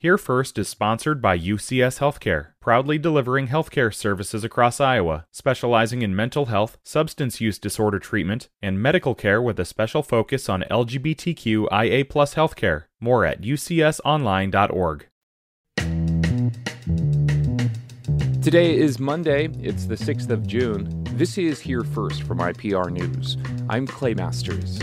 Here First is sponsored by UCS Healthcare, proudly delivering healthcare services across Iowa, specializing in mental health, substance use disorder treatment, and medical care with a special focus on LGBTQIA healthcare. More at ucsonline.org. Today is Monday, it's the 6th of June. This is Here First from IPR News. I'm Clay Masters.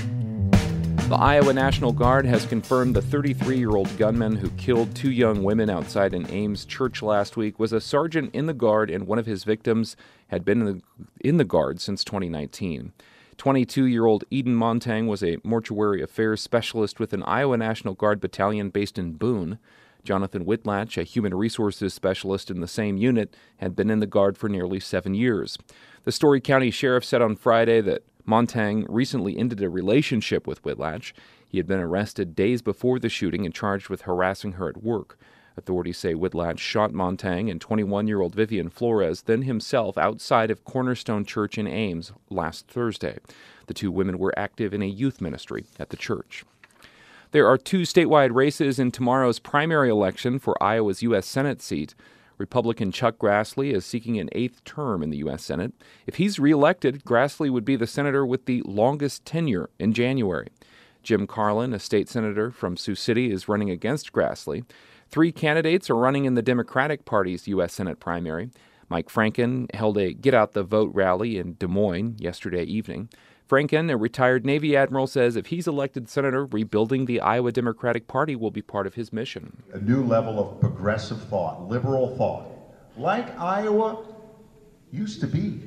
The Iowa National Guard has confirmed the 33 year old gunman who killed two young women outside an Ames church last week was a sergeant in the Guard, and one of his victims had been in the, in the Guard since 2019. 22 year old Eden Montang was a mortuary affairs specialist with an Iowa National Guard battalion based in Boone. Jonathan Whitlatch, a human resources specialist in the same unit, had been in the Guard for nearly seven years. The Story County Sheriff said on Friday that Montang recently ended a relationship with Whitlatch. He had been arrested days before the shooting and charged with harassing her at work. Authorities say Whitlatch shot Montang and 21 year old Vivian Flores, then himself, outside of Cornerstone Church in Ames last Thursday. The two women were active in a youth ministry at the church. There are two statewide races in tomorrow's primary election for Iowa's U.S. Senate seat. Republican Chuck Grassley is seeking an eighth term in the U.S. Senate. If he's reelected, Grassley would be the senator with the longest tenure in January. Jim Carlin, a state senator from Sioux City, is running against Grassley. Three candidates are running in the Democratic Party's U.S. Senate primary. Mike Franken held a Get Out the Vote rally in Des Moines yesterday evening. Franken, a retired Navy admiral, says if he's elected senator, rebuilding the Iowa Democratic Party will be part of his mission. A new level of progressive thought, liberal thought, like Iowa used to be.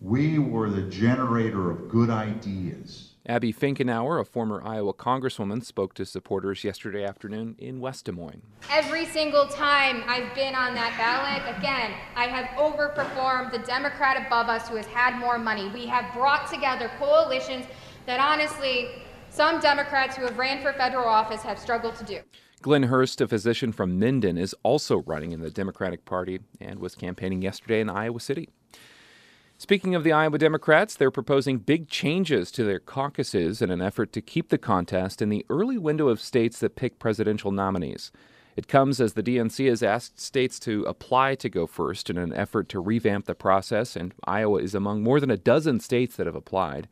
We were the generator of good ideas. Abby Finkenauer, a former Iowa congresswoman, spoke to supporters yesterday afternoon in West Des Moines. Every single time I've been on that ballot, again, I have overperformed the Democrat above us who has had more money. We have brought together coalitions that honestly, some Democrats who have ran for federal office have struggled to do. Glenn Hurst, a physician from Minden, is also running in the Democratic Party and was campaigning yesterday in Iowa City. Speaking of the Iowa Democrats, they're proposing big changes to their caucuses in an effort to keep the contest in the early window of states that pick presidential nominees. It comes as the DNC has asked states to apply to go first in an effort to revamp the process, and Iowa is among more than a dozen states that have applied.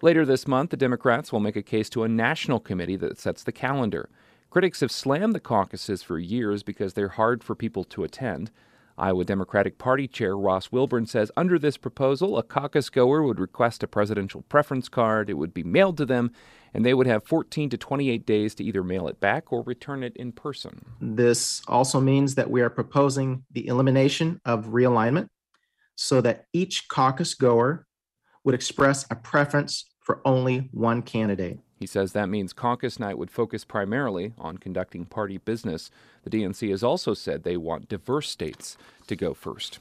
Later this month, the Democrats will make a case to a national committee that sets the calendar. Critics have slammed the caucuses for years because they're hard for people to attend. Iowa Democratic Party Chair Ross Wilburn says under this proposal, a caucus goer would request a presidential preference card. It would be mailed to them, and they would have 14 to 28 days to either mail it back or return it in person. This also means that we are proposing the elimination of realignment so that each caucus goer would express a preference for only one candidate. He says that means caucus night would focus primarily on conducting party business. The DNC has also said they want diverse states to go first.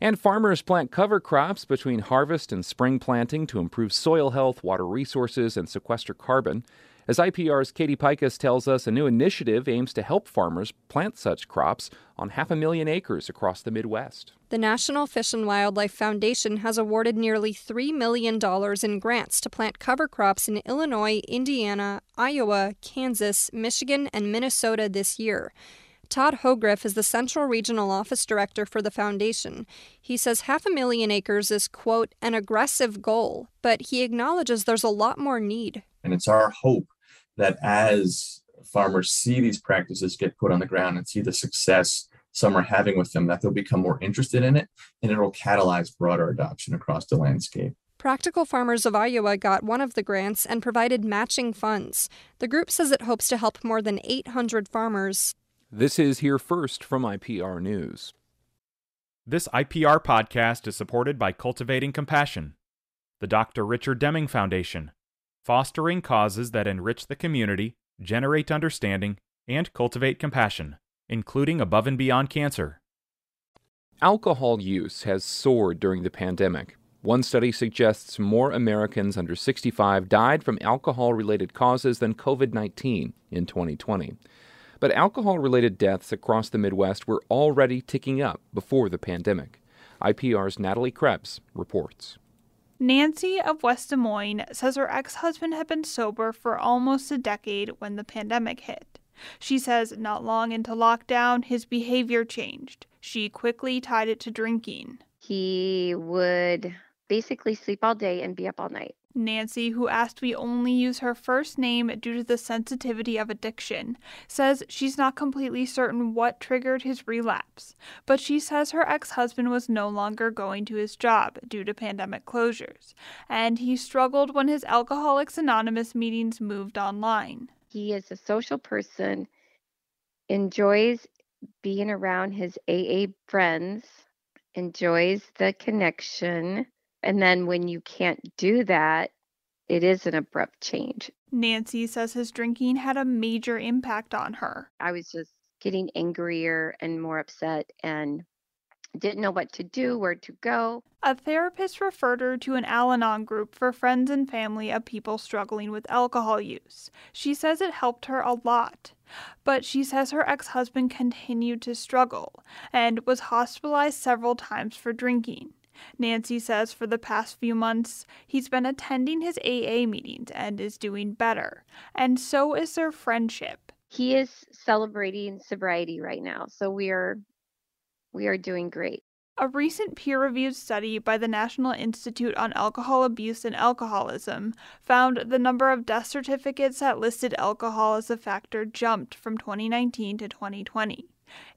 And farmers plant cover crops between harvest and spring planting to improve soil health, water resources, and sequester carbon. As IPR's Katie Peikes tells us, a new initiative aims to help farmers plant such crops on half a million acres across the Midwest. The National Fish and Wildlife Foundation has awarded nearly $3 million in grants to plant cover crops in Illinois, Indiana, Iowa, Kansas, Michigan, and Minnesota this year. Todd Hogrefe is the Central Regional Office Director for the foundation. He says half a million acres is, quote, an aggressive goal, but he acknowledges there's a lot more need. And it's our hope that as farmers see these practices get put on the ground and see the success some are having with them, that they'll become more interested in it and it'll catalyze broader adoption across the landscape. Practical Farmers of Iowa got one of the grants and provided matching funds. The group says it hopes to help more than 800 farmers. This is Here First from IPR News. This IPR podcast is supported by Cultivating Compassion, the Dr. Richard Deming Foundation, fostering causes that enrich the community, generate understanding, and cultivate compassion, including above and beyond cancer. Alcohol use has soared during the pandemic. One study suggests more Americans under 65 died from alcohol related causes than COVID 19 in 2020. But alcohol related deaths across the Midwest were already ticking up before the pandemic. IPR's Natalie Krebs reports. Nancy of West Des Moines says her ex husband had been sober for almost a decade when the pandemic hit. She says not long into lockdown, his behavior changed. She quickly tied it to drinking. He would basically sleep all day and be up all night. Nancy, who asked we only use her first name due to the sensitivity of addiction, says she's not completely certain what triggered his relapse, but she says her ex husband was no longer going to his job due to pandemic closures, and he struggled when his Alcoholics Anonymous meetings moved online. He is a social person, enjoys being around his AA friends, enjoys the connection and then when you can't do that, it is an abrupt change. Nancy says his drinking had a major impact on her. I was just getting angrier and more upset and didn't know what to do, where to go. A therapist referred her to an Al Anon group for friends and family of people struggling with alcohol use. She says it helped her a lot. But she says her ex husband continued to struggle and was hospitalized several times for drinking. Nancy says for the past few months, he's been attending his AA meetings and is doing better. And so is their friendship. He is celebrating sobriety right now, so we are we are doing great. A recent peer reviewed study by the National Institute on Alcohol Abuse and Alcoholism found the number of death certificates that listed alcohol as a factor jumped from 2019 to 2020.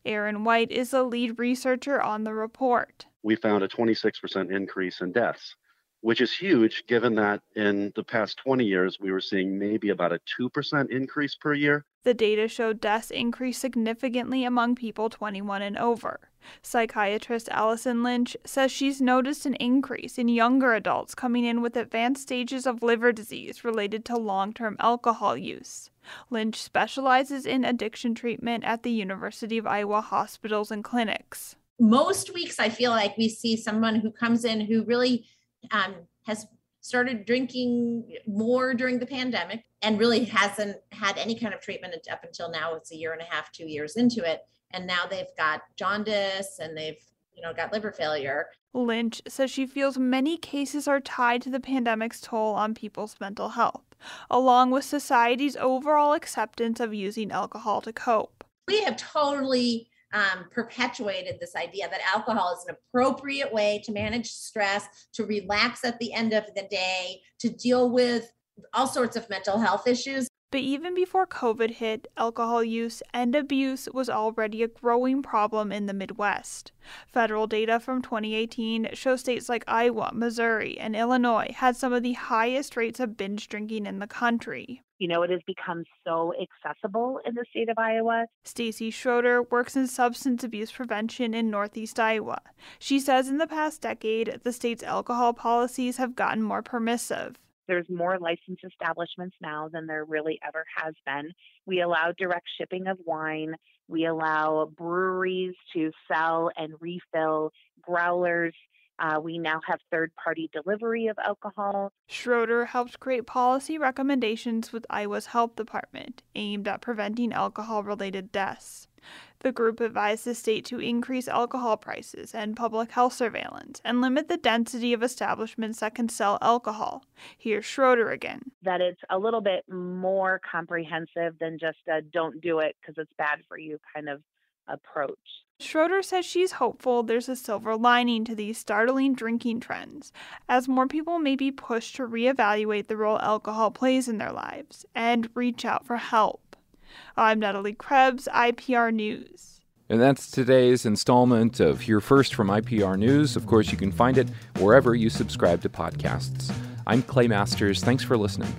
Aaron White is the lead researcher on the report we found a 26% increase in deaths, which is huge given that in the past 20 years we were seeing maybe about a 2% increase per year. The data showed deaths increased significantly among people 21 and over. Psychiatrist Allison Lynch says she's noticed an increase in younger adults coming in with advanced stages of liver disease related to long term alcohol use. Lynch specializes in addiction treatment at the University of Iowa hospitals and clinics most weeks I feel like we see someone who comes in who really um, has started drinking more during the pandemic and really hasn't had any kind of treatment up until now. It's a year and a half, two years into it. And now they've got jaundice and they've, you know, got liver failure. Lynch says she feels many cases are tied to the pandemic's toll on people's mental health, along with society's overall acceptance of using alcohol to cope. We have totally um, perpetuated this idea that alcohol is an appropriate way to manage stress, to relax at the end of the day, to deal with all sorts of mental health issues. But even before COVID hit, alcohol use and abuse was already a growing problem in the Midwest. Federal data from 2018 show states like Iowa, Missouri, and Illinois had some of the highest rates of binge drinking in the country. You know, it has become so accessible in the state of Iowa. Stacy Schroeder works in substance abuse prevention in Northeast Iowa. She says in the past decade, the state's alcohol policies have gotten more permissive. There's more licensed establishments now than there really ever has been. We allow direct shipping of wine. We allow breweries to sell and refill growlers. Uh, we now have third party delivery of alcohol. Schroeder helped create policy recommendations with Iowa's health department aimed at preventing alcohol related deaths. The group advised the state to increase alcohol prices and public health surveillance and limit the density of establishments that can sell alcohol. Here's Schroeder again. That it's a little bit more comprehensive than just a don't do it because it's bad for you kind of approach. Schroeder says she's hopeful there's a silver lining to these startling drinking trends, as more people may be pushed to reevaluate the role alcohol plays in their lives and reach out for help. I'm Natalie Krebs, IPR News. And that's today's installment of Here First from IPR News. Of course, you can find it wherever you subscribe to podcasts. I'm Clay Masters. Thanks for listening.